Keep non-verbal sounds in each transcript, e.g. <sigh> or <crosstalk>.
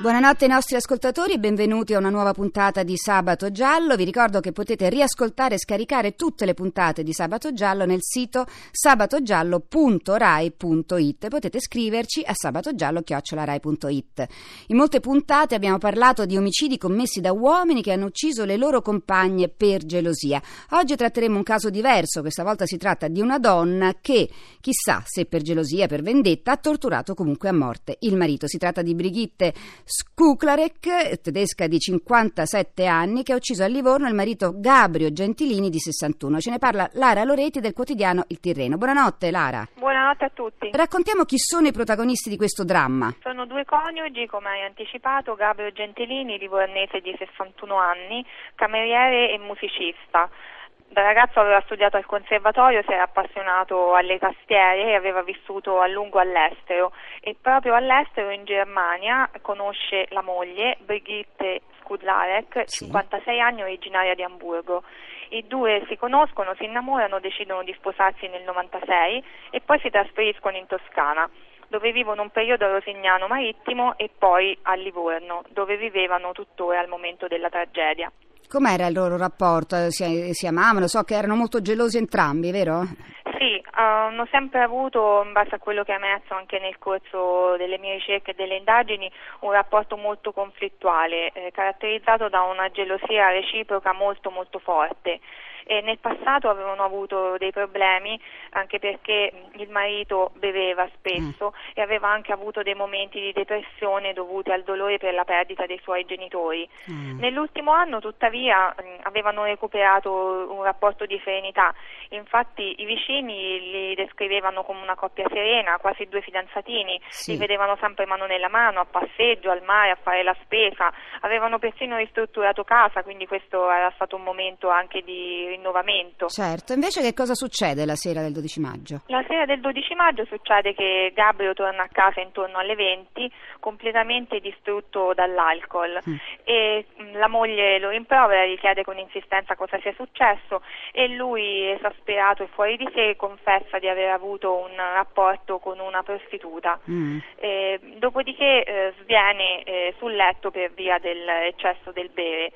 Buonanotte ai nostri ascoltatori e benvenuti a una nuova puntata di Sabato Giallo. Vi ricordo che potete riascoltare e scaricare tutte le puntate di Sabato Giallo nel sito sabatogiallo.rai.it. Potete scriverci a sabatogiallo.rai.it. In molte puntate abbiamo parlato di omicidi commessi da uomini che hanno ucciso le loro compagne per gelosia. Oggi tratteremo un caso diverso. Questa volta si tratta di una donna che, chissà se per gelosia, per vendetta, ha torturato comunque a morte il marito. Si tratta di Brigitte Skuklarek, tedesca di 57 anni, che ha ucciso a Livorno il marito Gabrio Gentilini di 61. Ce ne parla Lara Loreti del quotidiano Il Tirreno. Buonanotte Lara. Buonanotte a tutti. Raccontiamo chi sono i protagonisti di questo dramma. Sono due coniugi, come hai anticipato, Gabrio Gentilini, livornese di 61 anni, cameriere e musicista. Da ragazzo aveva studiato al conservatorio, si era appassionato alle tastiere e aveva vissuto a lungo all'estero e proprio all'estero in Germania conosce la moglie Brigitte Skudlarek, Sì. 56 anni, originaria di Amburgo. I due si conoscono, si innamorano, decidono di sposarsi nel 96 e poi si trasferiscono in Toscana dove vivono un periodo a Rosignano Marittimo e poi a Livorno, dove vivevano tuttora al momento della tragedia. Com'era il loro rapporto? Si, si amavano? So che erano molto gelosi entrambi, vero? Sì, hanno sempre avuto, in base a quello che ho emerso anche nel corso delle mie ricerche e delle indagini, un rapporto molto conflittuale, eh, caratterizzato da una gelosia reciproca molto molto forte. E nel passato avevano avuto dei problemi anche perché il marito beveva spesso e aveva anche avuto dei momenti di depressione dovuti al dolore per la perdita dei suoi genitori. Mm. Nell'ultimo anno, tuttavia, mh, avevano recuperato un rapporto di serenità. Infatti, i vicini li descrivevano come una coppia serena, quasi due fidanzatini. Sì. Li vedevano sempre mano nella mano, a passeggio, al mare, a fare la spesa. Avevano persino ristrutturato casa, quindi questo era stato un momento anche di rinnovamento. Certo, invece che cosa succede la sera del 12 maggio? La sera del 12 maggio succede che Gabriel torna a casa intorno alle 20, completamente distrutto dall'alcol Mm. e mh, la moglie lo rimprovera, gli chiede con insistenza cosa sia successo e lui, esasperato e fuori di sé, confessa di aver avuto un rapporto con una prostituta. Mm. Eh, dopodiché eh, sviene eh, sul letto per via dell'eccesso del bere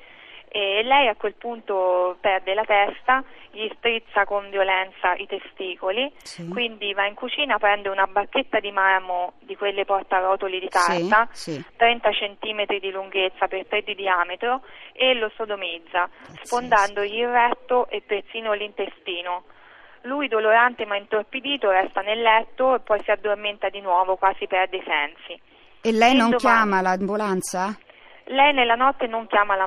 e lei a quel punto perde la testa, gli strizza con violenza i testicoli, Sì. quindi va in cucina, prende una bacchetta di marmo di quelle portarotoli di Sì, carta, sì. 30 cm di lunghezza per 3 di diametro e lo sodomizza, sfondandogli il retto e persino l'intestino. Lui, dolorante ma intorpidito, resta nel letto e poi si addormenta di nuovo, quasi perde i sensi. E lei non L'indomani- chiama l'ambulanza? Lei nella notte non chiama Mm.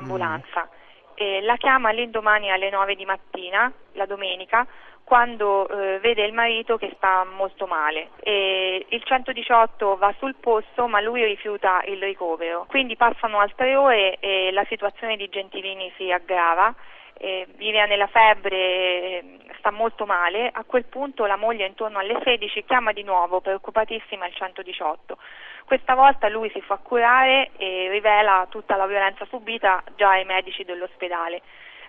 Eh, la chiama l'indomani alle 9 di mattina, la domenica, quando eh, vede il marito che sta molto male. E il 118 va sul posto ma lui rifiuta il ricovero. Quindi passano altre ore e la situazione di Gentilini si aggrava. Eh, gli viene la febbre, sta molto male, a quel punto la moglie intorno alle 16 chiama di nuovo preoccupatissima il 118. Questa volta lui si fa curare e rivela tutta la violenza subita già ai medici dell'ospedale.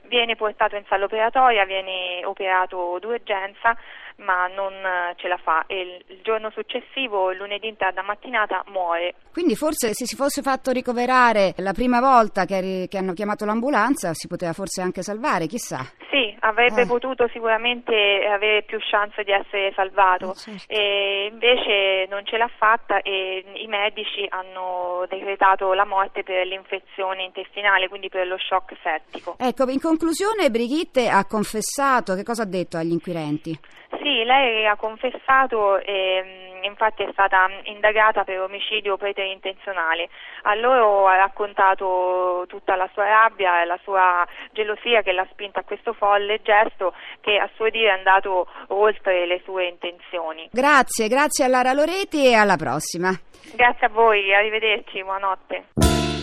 Viene portato in sala operatoria, viene operato d'urgenza, ma non eh, ce la fa e il, giorno successivo, lunedì in tarda mattinata, muore. Quindi forse se si fosse fatto ricoverare la prima volta che, che hanno chiamato l'ambulanza si poteva forse anche salvare, chissà. Sì, avrebbe Eh. potuto sicuramente avere più chance di essere salvato, Eh, certo. e invece non ce l'ha fatta e i medici hanno decretato la morte per l'infezione intestinale, quindi per lo shock settico. Ecco, in conclusione Brigitte ha confessato, che cosa ha detto agli inquirenti? Sì, lei ha confessato e mh, infatti è stata indagata per omicidio preterintenzionale. A loro ha raccontato tutta la sua rabbia e la sua gelosia che l'ha spinta a questo folle gesto che a suo dire è andato oltre le sue intenzioni. Grazie, grazie a Lara Loreti e alla prossima. Grazie a voi, arrivederci, buonanotte.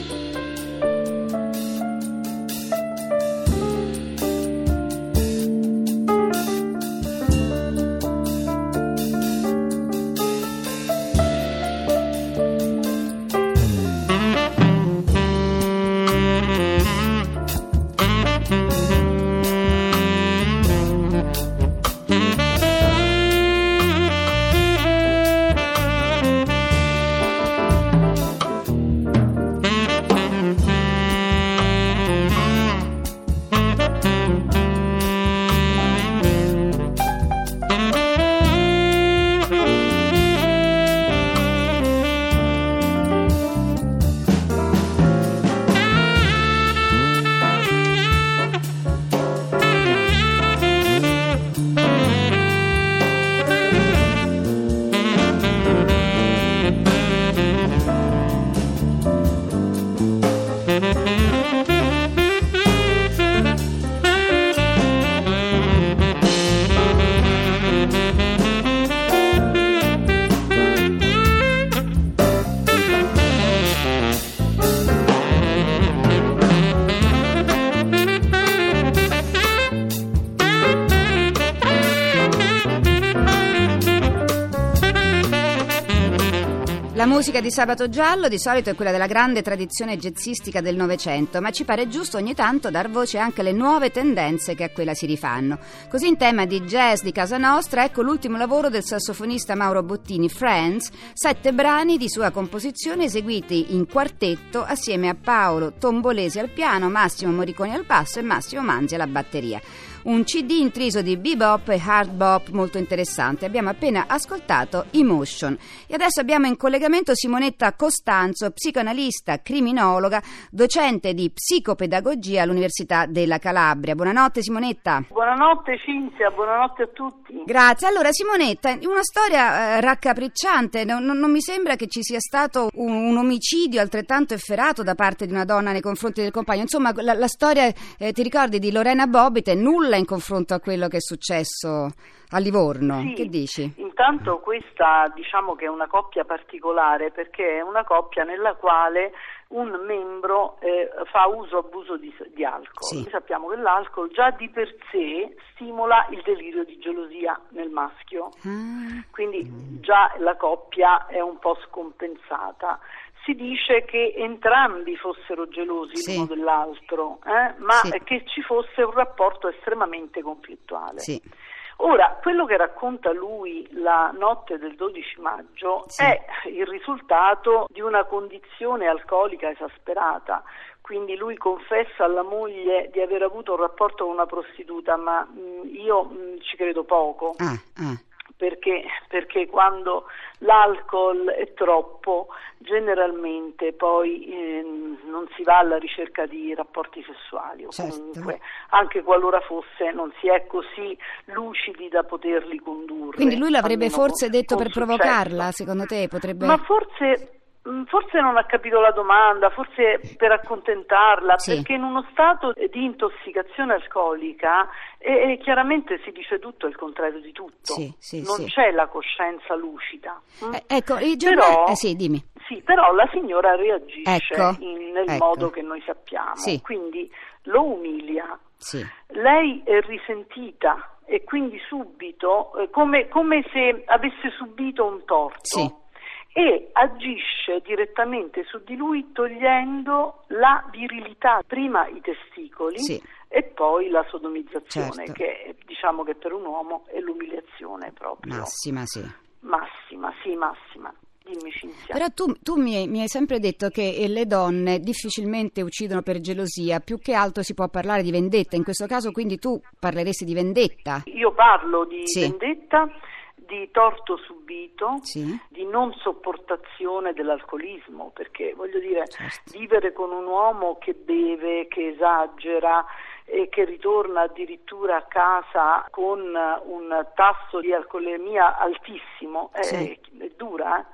Musica di Sabato Giallo di solito è quella della grande tradizione jazzistica del Novecento, ma ci pare giusto ogni tanto dar voce anche alle nuove tendenze che a quella si rifanno. Così in tema di jazz di casa nostra, ecco l'ultimo lavoro del sassofonista Mauro Bottini, Friends, sette brani di sua composizione eseguiti in quartetto assieme a Paolo Tombolesi al piano, Massimo Moriconi al basso e Massimo Manzi alla batteria un CD intriso di bebop e hard bop molto interessante. Abbiamo appena ascoltato Emotion. E adesso abbiamo in collegamento Simonetta Costanzo, psicoanalista, criminologa, docente di psicopedagogia all'Università della Calabria. Buonanotte Simonetta. Buonanotte Cinzia, buonanotte a tutti. Grazie. Allora Simonetta, una storia eh, raccapricciante, non, non, mi sembra che ci sia stato un, un, omicidio altrettanto efferato da parte di una donna nei confronti del compagno. Insomma, la, la storia, eh, ti ricordi, di Lorena Bobbitt è nulla nulla in confronto a quello che è successo a Livorno. Sì, che dici? Intanto questa diciamo che è una coppia particolare perché è una coppia nella quale un membro eh, fa uso abuso di, di alcol. Sì. Sappiamo che l'alcol già di per sé stimola il delirio di gelosia nel maschio, ah. quindi già la coppia è un po' scompensata si dice che entrambi fossero gelosi sì. l'uno dell'altro, eh? ma sì. che ci fosse un rapporto estremamente conflittuale. Sì. Ora, quello che racconta lui la notte del 12 maggio Sì. è il risultato di una condizione alcolica esasperata. Quindi lui confessa alla moglie di aver avuto un rapporto con una prostituta, ma mh, io mh, ci credo poco. Ah, ah. Perché, perché, quando l'alcol è troppo generalmente poi eh, non si va alla ricerca di rapporti sessuali o Certo. comunque anche qualora fosse non si è così lucidi da poterli condurre. Quindi lui l'avrebbe forse detto per successo. provocarla, secondo te? Potrebbe... Ma forse, forse non ha capito la domanda, forse per accontentarla, Sì. perché in uno stato di intossicazione alcolica eh, chiaramente si dice tutto il contrario di tutto. Sì, sì, non c'è la coscienza lucida. mm? Eh, ecco, i giornali... Però- Eh, sì, dimmi. Sì, però la signora reagisce Ecco, in- nel ecco. modo che noi sappiamo, quindi lo umilia. Lei è risentita e quindi subito, eh, come, come se avesse subito un torto. E agisce direttamente su di lui togliendo la virilità, prima i testicoli Sì. e poi la sodomizzazione, Certo. che diciamo che per un uomo è l'umiliazione proprio. Massima, sì. Massima, sì, massima. Dimmi Cinzia. Però tu, tu mi, hai, mi hai sempre detto che eh, le donne difficilmente uccidono per gelosia, più che altro si può parlare di vendetta, in questo caso quindi tu parleresti di vendetta. Io parlo di Sì. vendetta, di torto subito, Sì. Di non sopportazione dell'alcolismo, perché voglio dire, Certo. vivere con un uomo che beve, che esagera e che ritorna addirittura a casa con un tasso di alcolemia altissimo è, Sì. è dura, eh?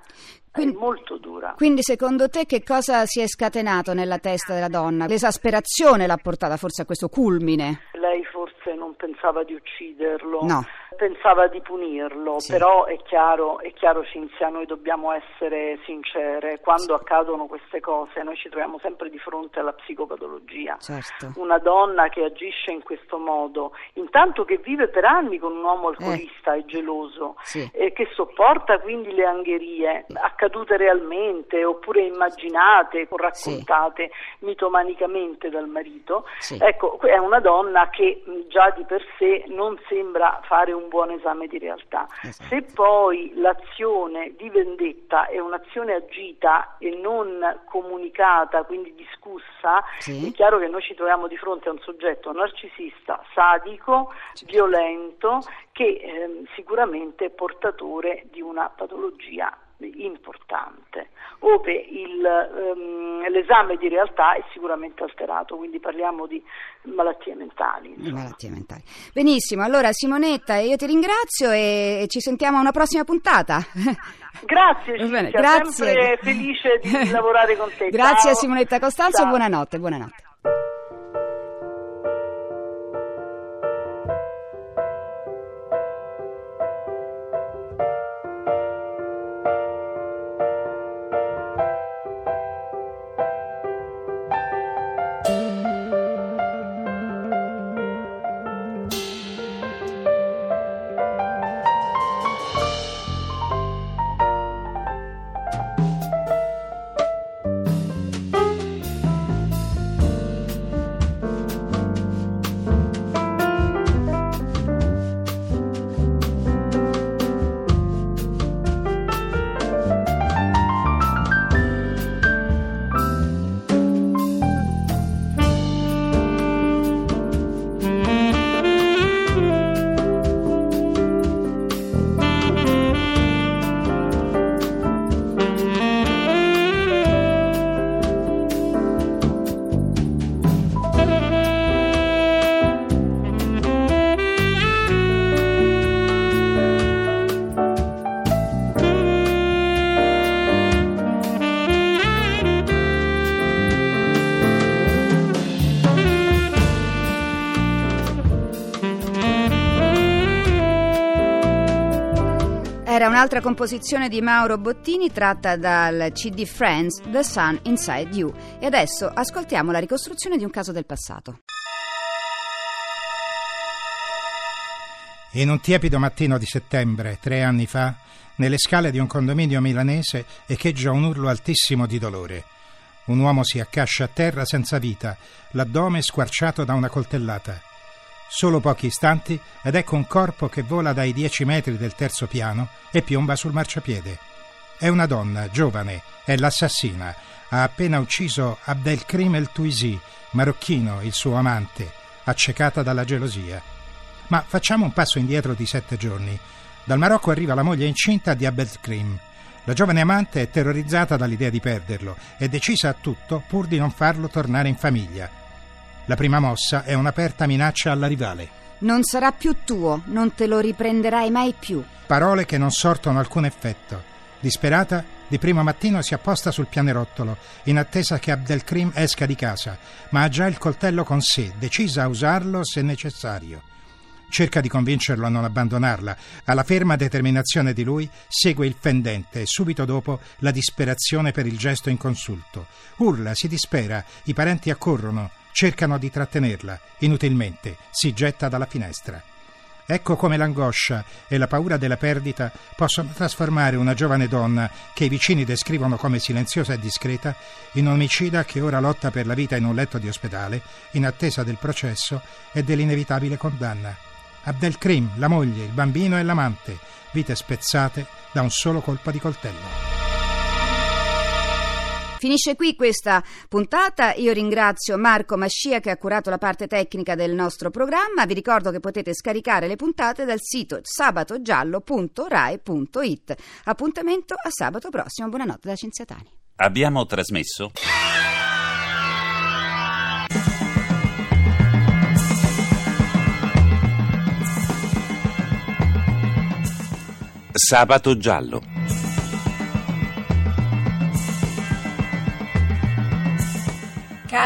Quindi- è molto dura. Quindi secondo te che cosa si è scatenato nella testa della donna? L'esasperazione l'ha portata forse a questo culmine? Lei forse non pensava di ucciderlo, No. Pensava di punirlo, Sì. però è chiaro, è chiaro Cinzia, noi dobbiamo essere sincere, quando accadono queste cose noi ci troviamo sempre di fronte alla psicopatologia. Certo. Una donna che agisce in questo modo, intanto che vive per anni con un uomo alcolista e geloso, Sì. e che sopporta quindi le angherie accadute realmente oppure immaginate o raccontate mitomanicamente dal marito, Sì. ecco, è una donna che già di per sé non sembra fare un buon esame di realtà. Esatto. Se poi l'azione di vendetta è un'azione agita e non comunicata, quindi discussa, Sì. è chiaro che noi ci troviamo di fronte a un soggetto narcisista, sadico, Certo. violento, che ehm, sicuramente è portatore di una patologia importante, ove il, ehm, l'esame di realtà è sicuramente alterato, quindi parliamo di malattie mentali. Malattie mentali. Benissimo, allora Simonetta, io ti ringrazio e ci sentiamo a una prossima puntata. <laughs> Grazie Cinzia, grazie. sempre felice di lavorare con te. <laughs> Grazie a Ciao. Simonetta Costanzo, Ciao. buonanotte, buonanotte. Un'altra composizione di Mauro Bottini tratta dal CD Friends The Sun Inside You. E adesso ascoltiamo la ricostruzione di un caso del passato. In un tiepido mattino di settembre, tre anni fa, nelle scale di un condominio milanese echeggia un urlo altissimo di dolore. Un uomo si accascia a terra senza vita, l'addome squarciato da una coltellata. Solo pochi istanti ed ecco un corpo che vola dai dieci metri del terzo piano e piomba sul marciapiede. È una donna, giovane, è l'assassina. Ha appena ucciso Abdelkrim El Tuisi, marocchino, il suo amante, accecata dalla gelosia. Ma facciamo un passo indietro di sette giorni. Dal Marocco arriva la moglie incinta di Abdelkrim. La giovane amante è terrorizzata dall'idea di perderlo e decisa a tutto pur di non farlo tornare in famiglia. La prima mossa è un'aperta minaccia alla rivale. Non sarà più tuo, non te lo riprenderai mai più. Parole che non sortono alcun effetto. Disperata, di primo mattino si apposta sul pianerottolo, in attesa che Abdelkrim esca di casa, ma ha già il coltello con sé, decisa a usarlo se necessario. Cerca di convincerlo a non abbandonarla. Alla ferma determinazione di lui segue il fendente e subito dopo la disperazione per il gesto inconsulto. Urla, si dispera, i parenti accorrono, cercano di trattenerla, inutilmente, si getta dalla finestra. Ecco come l'angoscia e la paura della perdita possono trasformare una giovane donna, che i vicini descrivono come silenziosa e discreta, in omicida che ora lotta per la vita in un letto di ospedale, in attesa del processo e dell'inevitabile condanna. Abdelkrim, la moglie, il bambino e l'amante, vite spezzate da un solo colpo di coltello. Finisce qui questa puntata. Io ringrazio Marco Mascia che ha curato la parte tecnica del nostro programma. Vi ricordo che potete scaricare le puntate dal sito sabatogiallo.rai.it. Appuntamento a sabato prossimo. Buonanotte da Cinziatani. Abbiamo trasmesso. Sabato giallo.